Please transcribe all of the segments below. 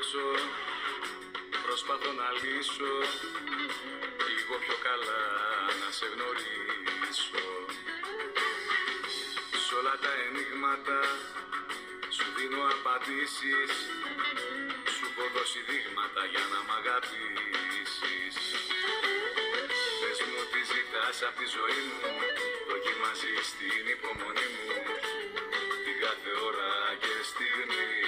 κόμπλεξο Προσπαθώ να λύσω. Λίγο πιο καλά να σε γνωρίσω. Σ' όλα τα ενίγματα Σου δίνω απαντήσεις. Σου έχω δώσει δείγματα για να μ' αγαπήσεις. Πες μου τι ζητάς απ' τη ζωή μου Δοκιμάζεις την υπομονή μου. Την κάθε ώρα και στιγμή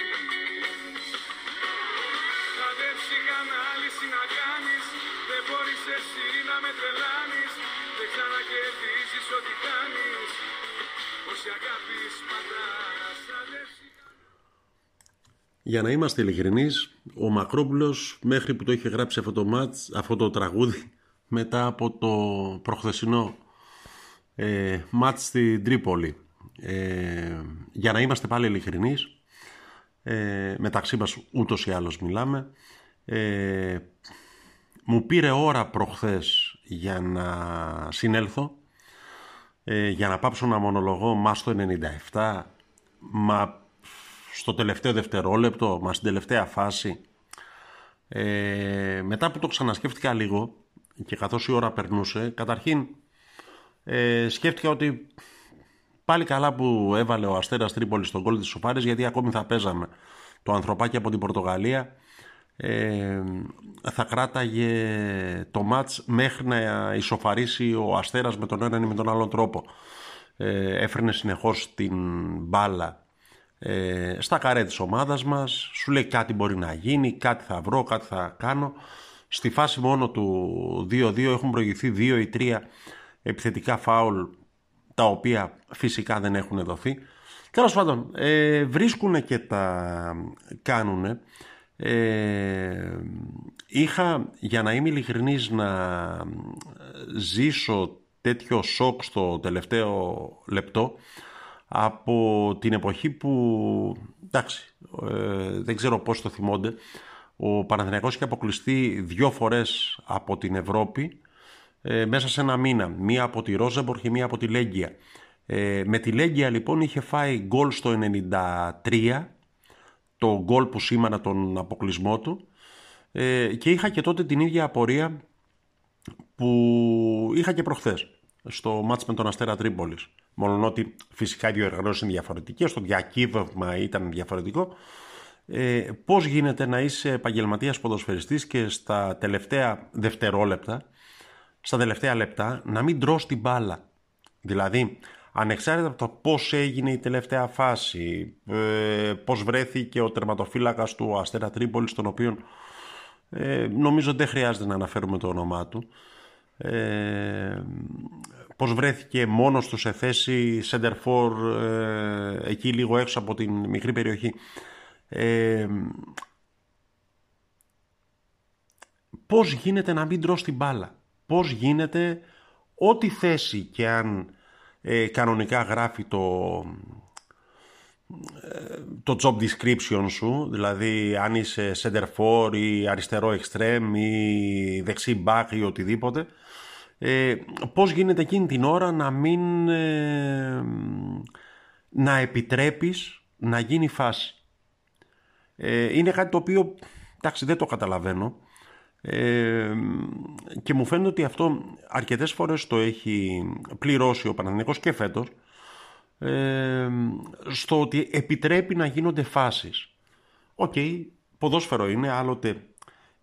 ψυχανάλυση να κάνεις Δεν μπορείς εσύ να με τρελάνεις Δεν ξανακερδίζεις ό,τι κάνεις Όση αγάπη σπατάς Άντε Για να είμαστε ειλικρινείς, ο Μακρόπουλος μέχρι που το είχε γράψει αυτό το, μάτς, αυτό το τραγούδι μετά από το προχθεσινό ε, μάτς στην Τρίπολη. Ε, για να είμαστε πάλι ειλικρινείς, ε, μεταξύ μας ούτως ή άλλως μιλάμε, ε, μου πήρε ώρα προχθές για να συνέλθω, ε, για να πάψω να μονολογώ μας το 97, μα στο τελευταίο δευτερόλεπτο, μα στην τελευταία φάση. Ε, μετά που το ξανασκέφτηκα λίγο και καθώς η ώρα περνούσε, καταρχήν ε, σκέφτηκα ότι πάλι καλά που έβαλε ο Αστέρας Τρίπολης στον κόλλο της Σοφάρης γιατί ακόμη θα παίζαμε το ανθρωπάκι από την Πορτογαλία ε, θα κράταγε το μάτς μέχρι να ισοφαρίσει ο Αστέρας με τον έναν ή με τον άλλον τρόπο. Ε, έφερνε συνεχώς την μπάλα ε, στα καρέ της ομάδας μας, σου λέει κάτι μπορεί να γίνει, κάτι θα βρω, κάτι θα κάνω. Στη φάση μόνο του 2-2 έχουν προηγηθεί 2 ή 3 επιθετικά φάουλ τα οποία φυσικά δεν έχουν δοθεί. Τέλος πάντων, ε, βρίσκουν και τα κάνουν. Ε, είχα, για να είμαι ειλικρινής, να ζήσω τέτοιο σοκ στο τελευταίο λεπτό από την εποχή που, εντάξει, ε, δεν ξέρω πώς το θυμόνται, ο Παναθηναϊκός είχε αποκλειστεί δύο φορές από την Ευρώπη ε, μέσα σε ένα μήνα. Μία από τη Ρόζεμπορ και μία από τη Λέγκια. Ε, με τη Λέγκια λοιπόν είχε φάει γκολ στο 93, το γκολ που σήμανα τον αποκλεισμό του ε, και είχα και τότε την ίδια απορία που είχα και προχθές στο μάτς με τον Αστέρα Τρίπολης. Μόνο ότι φυσικά οι διοργανώσεις είναι διαφορετικές, το διακύβευμα ήταν διαφορετικό. Ε, Πώς γίνεται να είσαι επαγγελματίας ποδοσφαιριστής και στα τελευταία δευτερόλεπτα, στα τελευταία λεπτά, να μην τρως την μπάλα; Δηλαδή, ανεξάρτητα από το πώς έγινε η τελευταία φάση, ε, πώς βρέθηκε ο τερματοφύλακας του Αστέρα Τρίπολης, τον οποίο ε, νομίζω δεν χρειάζεται να αναφέρουμε το όνομά του, ε, πώς βρέθηκε μόνος του σε θέση center for ε, εκεί λίγο έξω από την μικρή περιοχή. Ε, πώς γίνεται να μην τρως την μπάλα; Πώς γίνεται ό,τι θέση και αν ε, κανονικά γράφει το, ε, το job description σου, δηλαδή αν είσαι center for ή αριστερό extreme ή δεξί back ή οτιδήποτε, ε, πώς γίνεται εκείνη την ώρα να μην ε, να επιτρέπεις να γίνει φάση. Ε, είναι κάτι το οποίο εντάξει δεν το καταλαβαίνω ε, και μου φαίνεται ότι αυτό αρκετές φορές το έχει πληρώσει ο Παναθηναϊκός και φέτος ε, στο ότι επιτρέπει να γίνονται φάσεις. Οκ, ποδόσφαιρο είναι, άλλοτε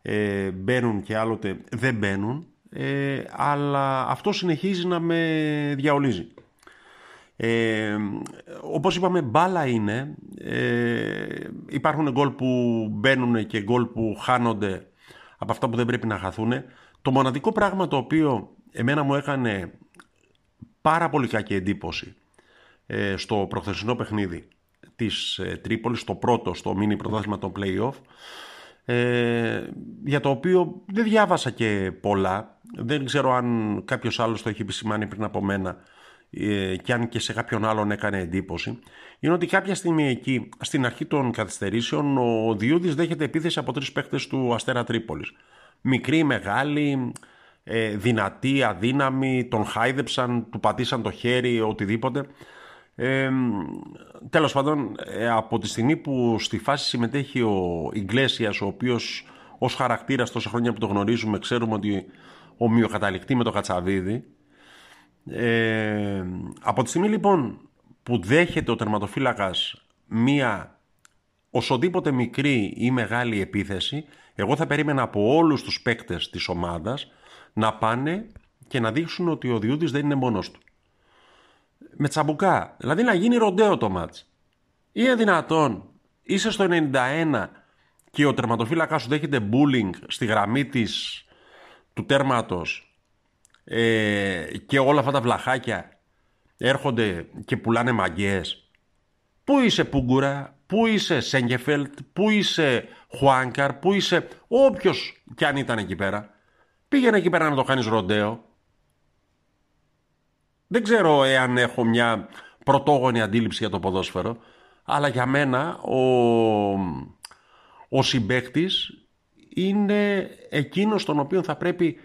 ε, μπαίνουν και άλλοτε δεν μπαίνουν ε, αλλά αυτό συνεχίζει να με διαολίζει. Ε, όπως είπαμε μπάλα είναι, ε, υπάρχουν γκολ που μπαίνουν και γκολ που χάνονται από αυτά που δεν πρέπει να χαθούν. Το μοναδικό πράγμα το οποίο εμένα μου έκανε πάρα πολύ κακή εντύπωση ε, στο προχθεσινό παιχνίδι της ε, Τρίπολης, το πρώτο στο μίνι πρωτάθλημα των play-off, ε, για το οποίο δεν διάβασα και πολλά. Δεν ξέρω αν κάποιος άλλος το έχει επισημάνει πριν από μένα ε, και αν και σε κάποιον άλλον έκανε εντύπωση. Είναι ότι κάποια στιγμή εκεί, στην αρχή των καθυστερήσεων, ο Διούδης δέχεται επίθεση από τρεις παίκτες του Αστέρα Τρίπολης. Μικρή, μεγάλη, ε, δυνατή, αδύναμη, τον χάιδεψαν, του πατήσαν το χέρι, οτιδήποτε. Ε, τέλος πάντων, ε, από τη στιγμή που στη φάση συμμετέχει ο Ιγκλέσιας, ο οποίος ως χαρακτήρας τόσα χρόνια που το γνωρίζουμε, ξέρουμε ότι ομοιοκαταληκτεί με το Κατσαβίδη. Ε, από τη στιγμή λοιπόν που δέχεται ο τερματοφύλακας μία οσοδήποτε μικρή ή μεγάλη επίθεση, εγώ θα περίμενα από όλους τους παίκτες της ομάδας να πάνε και να δείξουν ότι ο Διούδης δεν είναι μόνος του. Με τσαμπουκά, δηλαδή να γίνει ροντέο το μάτς. Είναι δυνατόν, είσαι στο 91 και ο τερματοφύλακας σου δέχεται bullying στη γραμμή της, του τέρματος ε, και όλα αυτά τα βλαχάκια έρχονται και πουλάνε μαγκές. Πού είσαι Πούγκουρα, πού είσαι Σέγκεφελτ, πού είσαι Χουάνκαρ, πού είσαι όποιος κι αν ήταν εκεί πέρα. Πήγαινε εκεί πέρα να το κάνεις ροντέο. Δεν ξέρω εάν έχω μια πρωτόγονη αντίληψη για το ποδόσφαιρο, αλλά για μένα ο, ο συμπαίκτης είναι εκείνος τον οποίο θα πρέπει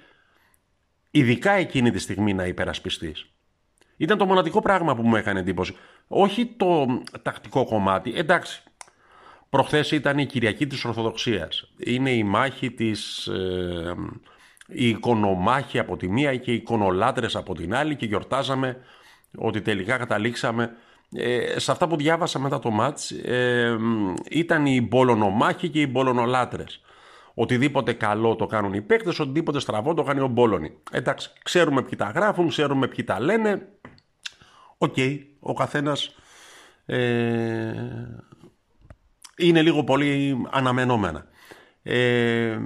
ειδικά εκείνη τη στιγμή να υπερασπιστείς. Ήταν το μοναδικό πράγμα που μου έκανε εντύπωση. Όχι το τακτικό κομμάτι. Εντάξει, προχθές ήταν η Κυριακή της Ορθοδοξίας. Είναι η μάχη της... Ε, οι εικονομάχοι από τη μία και οι εικονολάτρες από την άλλη και γιορτάζαμε ότι τελικά καταλήξαμε ε, σε αυτά που διάβασα μετά το ματς ε, ήταν οι μπολονομάχοι και οι μπολονολάτρες. Οτιδήποτε καλό το κάνουν οι παίκτες, οτιδήποτε στραβό το κάνει ο Μπόλονι. Εντάξει, ξέρουμε ποιοι τα γράφουν, ξέρουμε ποιοι τα λένε. Οκ, ο καθένας ε, είναι λίγο πολύ αναμενόμενα. Ε,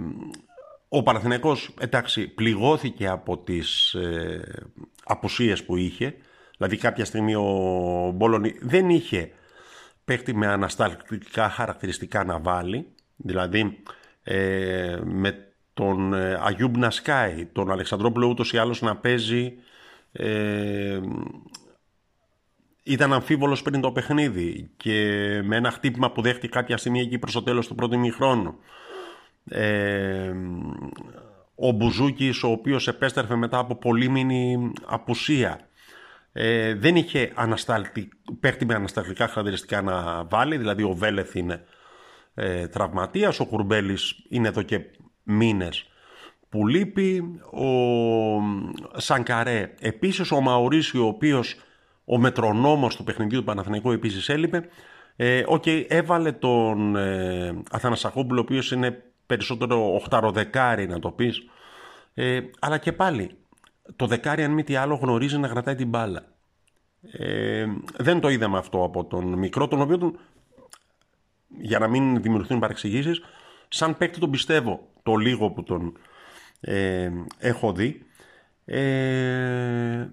ο Παναθηναϊκός, εντάξει, πληγώθηκε από τις ε, απουσίες που είχε. Δηλαδή κάποια στιγμή ο Μπόλωνη δεν είχε παίκτη με ανασταλτικά χαρακτηριστικά να βάλει. Δηλαδή ε, με τον ε, Αγιούμπ Νασκάη, τον Αλεξανδρόπουλο ούτως ή άλλως να παίζει ε, ήταν αμφίβολος πριν το παιχνίδι και με ένα χτύπημα που δέχτηκε κάποια στιγμή εκεί προς το τέλος του πρώτου μηχρόνου. Ε, ο Μπουζούκης ο οποίος επέστρεφε μετά από πολύμηνη απουσία ε, δεν είχε ανασταλτικ, παίχτη με ανασταλτικά χαρακτηριστικά να βάλει δηλαδή ο Βέλεθ είναι ε, τραυματίας, ο Κουρμπέλης είναι εδώ και μήνες που λείπει, ο Σανκαρέ επίσης, ο Μαουρίσιο ο οποίος ο μετρονόμος του παιχνιδιού του Παναθηναϊκού επίσης έλειπε. Ε, okay, έβαλε τον ε, Αθανασακόπουλο, ο οποίος είναι περισσότερο οχταροδεκάρι να το πεις. Ε, αλλά και πάλι, το δεκάρι αν μη τι άλλο γνωρίζει να κρατάει την μπάλα. Ε, δεν το είδαμε αυτό από τον μικρό, τον οποίο τον για να μην δημιουργηθούν παρεξηγήσεις, σαν παίκτη τον πιστεύω το λίγο που τον ε, έχω δει. Ε,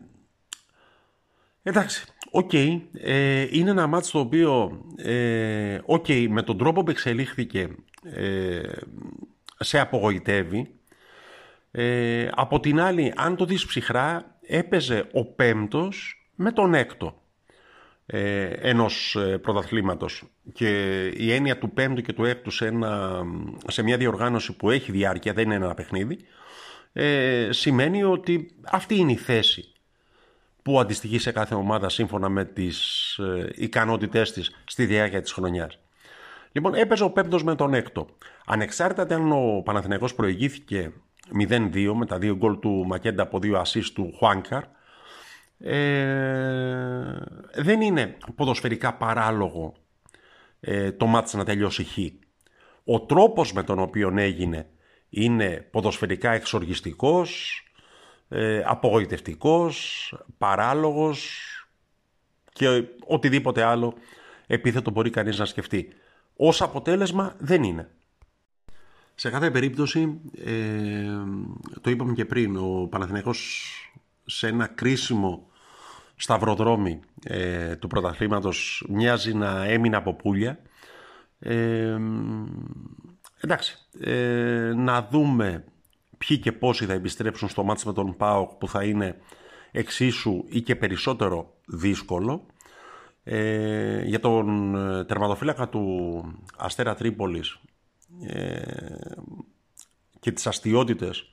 εντάξει, οκ. ε, είναι ένα ματς το οποίο, ε, okay, με τον τρόπο που εξελίχθηκε, ε, σε απογοητεύει. Ε, από την άλλη, αν το δεις ψυχρά, έπαιζε ο πέμπτος με τον έκτο ε, ενός ε, πρωταθλήματος και η έννοια του πέμπτου και του έκτου σε, ένα, σε μια διοργάνωση που έχει διάρκεια, δεν είναι ένα παιχνίδι, ε, σημαίνει ότι αυτή είναι η θέση που αντιστοιχεί σε κάθε ομάδα σύμφωνα με τις ε, ικανότητές της στη διάρκεια της χρονιάς. Λοιπόν, έπαιζε ο πέμπτος με τον έκτο. Ανεξάρτητα αν ο Παναθηναϊκός προηγήθηκε 0-2 με τα δύο γκολ του Μακέντα από δύο ασίστ του Χουάνκαρ, ε, δεν είναι ποδοσφαιρικά παράλογο ε, το μάτι να τελειώσει χ. Ο τρόπος με τον οποίο έγινε είναι ποδοσφαιρικά εξοργιστικός, ε, απογοητευτικός, παράλογος και οτιδήποτε άλλο επίθετο μπορεί κανείς να σκεφτεί. Ως αποτέλεσμα δεν είναι. Σε κάθε περίπτωση, ε, το είπαμε και πριν, ο Παναθηναϊκός σε ένα κρίσιμο σταυροδρόμι ε, του πρωταθλήματος μοιάζει να έμεινε από πουλια. Ε, εντάξει, ε, να δούμε ποιοι και πόσοι θα επιστρέψουν στο μάτς με τον ΠΑΟΚ που θα είναι εξίσου ή και περισσότερο δύσκολο. Ε, για τον ε, τερματοφύλακα του Αστέρα Τρίπολης ε, και τις αστιότητες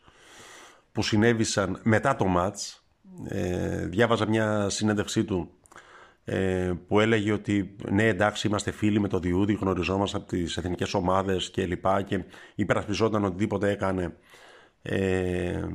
που συνέβησαν μετά το μάτς ε, διάβαζα μια συνέντευξή του ε, που έλεγε ότι ναι εντάξει είμαστε φίλοι με το Διούδη, γνωριζόμαστε από τις εθνικές ομάδες και λοιπά και υπερασπιζόταν οτιδήποτε έκανε ε,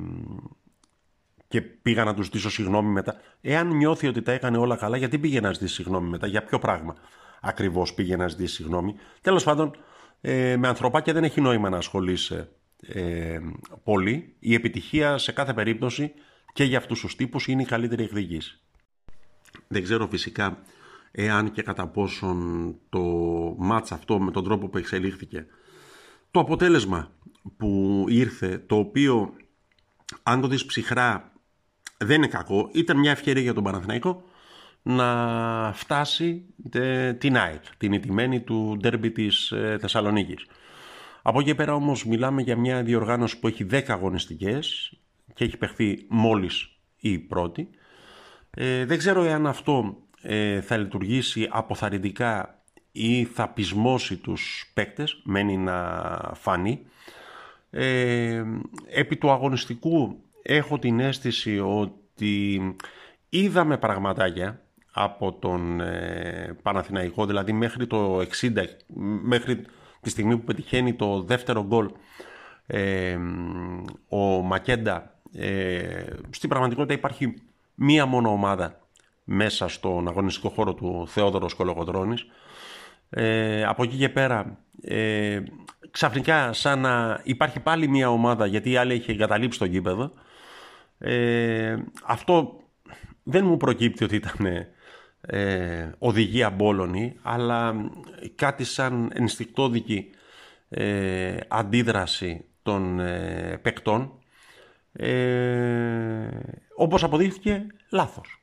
και πήγα να τους ζητήσω συγγνώμη μετά. Εάν νιώθει ότι τα έκανε όλα καλά, γιατί πήγε να ζητήσει συγγνώμη μετά, για ποιο πράγμα ακριβώς πήγε να ζητήσει συγγνώμη. Τέλος πάντων, ε, με ανθρωπάκια δεν έχει νόημα να ασχολείσαι ε, πολύ. Η επιτυχία σε κάθε περίπτωση και για αυτούς τους τύπους είναι η καλύτερη εκδίκηση. Δεν ξέρω φυσικά εάν και κατά πόσον το μάτς αυτό με τον τρόπο που εξελίχθηκε το αποτέλεσμα που ήρθε το οποίο αν το δεις ψυχρά δεν είναι κακό ήταν μια ευκαιρία για τον Παναθηναϊκό να φτάσει την ΑΕΚ την ιτημένη του ντέρμπι της ε, Θεσσαλονίκης από εκεί πέρα όμως μιλάμε για μια διοργάνωση που έχει 10 αγωνιστικές και έχει παιχθεί μόλις η πρώτη ε, δεν ξέρω εάν αυτό ε, θα λειτουργήσει αποθαρρυντικά ή θα πεισμώσει τους παίκτες, μένει να φανεί. Ε, επί του αγωνιστικού έχω την αίσθηση ότι είδαμε πραγματάκια από τον ε, Παναθηναϊκό, δηλαδή μέχρι το 60, μέχρι τη στιγμή που πετυχαίνει το δεύτερο γκολ ε, ο Μακέντα, ε, στην πραγματικότητα υπάρχει μία μόνο ομάδα μέσα στον αγωνιστικό χώρο του Θεόδωρος Κολοκοτρώνης. Ε, από εκεί και πέρα ε, ξαφνικά σαν να υπάρχει πάλι μία ομάδα γιατί η άλλη έχει εγκαταλείψει το γήπεδο ε, αυτό δεν μου προκύπτει ότι ήταν ε, οδηγία μπόλωνη αλλά κάτι σαν ενστικτόδικη ε, αντίδραση των ε, παικτών ε, όπως αποδείχθηκε λάθος.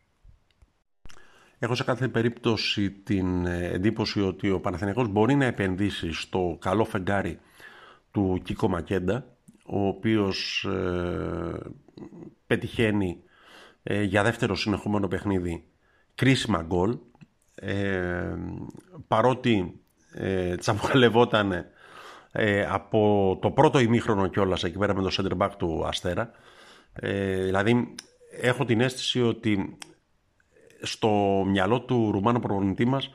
Έχω σε κάθε περίπτωση την ε, εντύπωση ότι ο Παναθηναϊκός μπορεί να επενδύσει στο καλό φεγγάρι του Κίκο Μακέντα, ο οποίος ε, πετυχαίνει ε, για δεύτερο συνεχόμενο παιχνίδι κρίσιμα γκολ, ε, παρότι ε, τσαμπουκαλευόταν από το πρώτο ημίχρονο κιόλας εκεί πέρα με το center back του Αστέρα. δηλαδή έχω την αίσθηση ότι στο μυαλό του Ρουμάνου προπονητή μας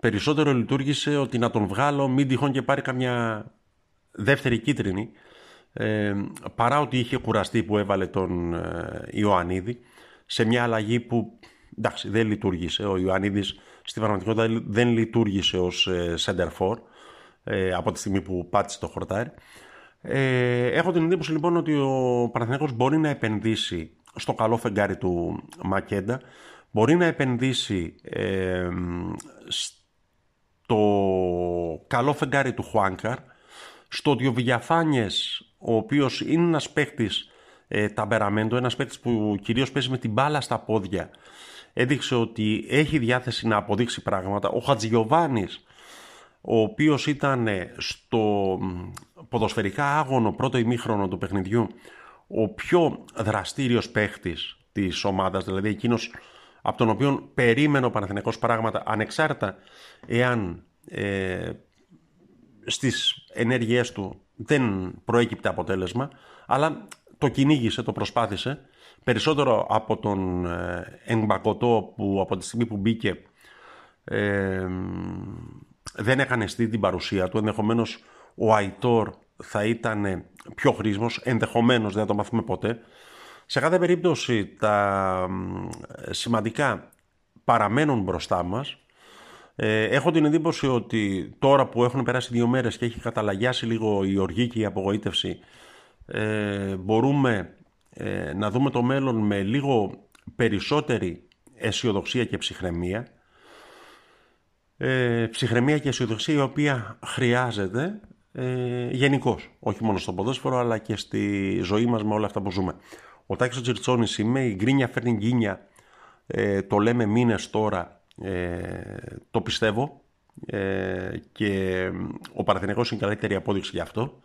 περισσότερο λειτουργήσε ότι να τον βγάλω μην τυχόν και πάρει καμιά δεύτερη κίτρινη ε, παρά ότι είχε κουραστεί που έβαλε τον ε, Ιωαννίδη σε μια αλλαγή που εντάξει, δεν λειτουργήσε. Ο Ιωαννίδης στην πραγματικότητα δεν λειτουργήσε ως ε, center for ε, από τη στιγμή που πάτησε το χορτάρι. Ε, έχω την εντύπωση λοιπόν ότι ο Παναθηναϊκός μπορεί να επενδύσει στο καλό φεγγάρι του Μακέντα μπορεί να επενδύσει ε, στο καλό φεγγάρι του Χουάνκαρ, στο ότι ο Βηγιαφάνιες, ο οποίος είναι ένας παίχτης ε, ταμπεραμέντο, ένας παίχτης που κυρίως παίζει με την μπάλα στα πόδια, έδειξε ότι έχει διάθεση να αποδείξει πράγματα. Ο Χατζηγιοβάνης, ο οποίος ήταν στο ποδοσφαιρικά άγωνο πρώτο ημίχρονο του παιχνιδιού, ο πιο δραστήριος παίχτης της ομάδας, δηλαδή εκείνος από τον οποίο περίμενε ο Παναθηναϊκός πράγματα ανεξάρτητα εάν ε, στις ενέργειές του δεν προέκυπτε αποτέλεσμα αλλά το κυνήγησε, το προσπάθησε. Περισσότερο από τον ε, Εγκμπακοτό που από τη στιγμή που μπήκε ε, δεν έκανε αισθή την παρουσία του ενδεχομένως ο Αϊτόρ θα ήταν πιο χρήσιμος ενδεχομένως δεν θα το μάθουμε ποτέ σε κάθε περίπτωση τα σημαντικά παραμένουν μπροστά μας. Ε, έχω την εντύπωση ότι τώρα που έχουν περάσει δύο μέρες και έχει καταλαγιάσει λίγο η οργή και η απογοήτευση ε, μπορούμε ε, να δούμε το μέλλον με λίγο περισσότερη αισιοδοξία και ψυχραιμία. Ε, ψυχραιμία και αισιοδοξία η οποία χρειάζεται ε, γενικώς, όχι μόνο στο ποδόσφαιρο αλλά και στη ζωή μας με όλα αυτά που ζούμε. Ο Τάκης ο Τζιρτσόνης είμαι, η γκρίνια φέρνει γκίνια, ε, το λέμε μήνες τώρα, ε, το πιστεύω. Ε, και ο Παραθυνικός είναι καλύτερη απόδειξη γι' αυτό.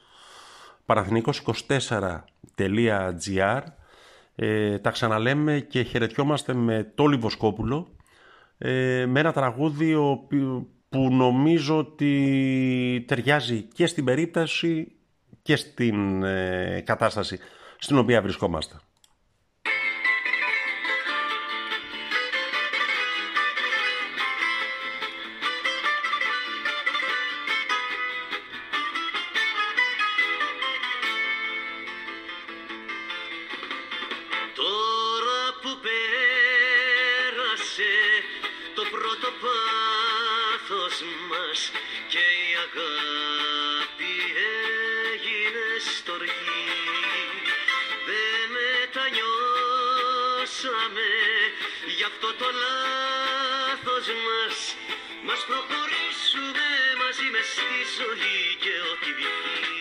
Παραθυνικός24.gr ε, Τα ξαναλέμε και χαιρετιόμαστε με το Λιβοσκόπουλο ε, με ένα τραγούδι που νομίζω ότι ταιριάζει και στην περίπτωση και στην ε, κατάσταση στην οποία βρισκόμαστε. Αγάπη έγινε στοργή δεν μετανιώσαμε γι' αυτό το λάθος μας. Μας προχωρήσουμε μαζί μες στη ζωή και ό,τι βγει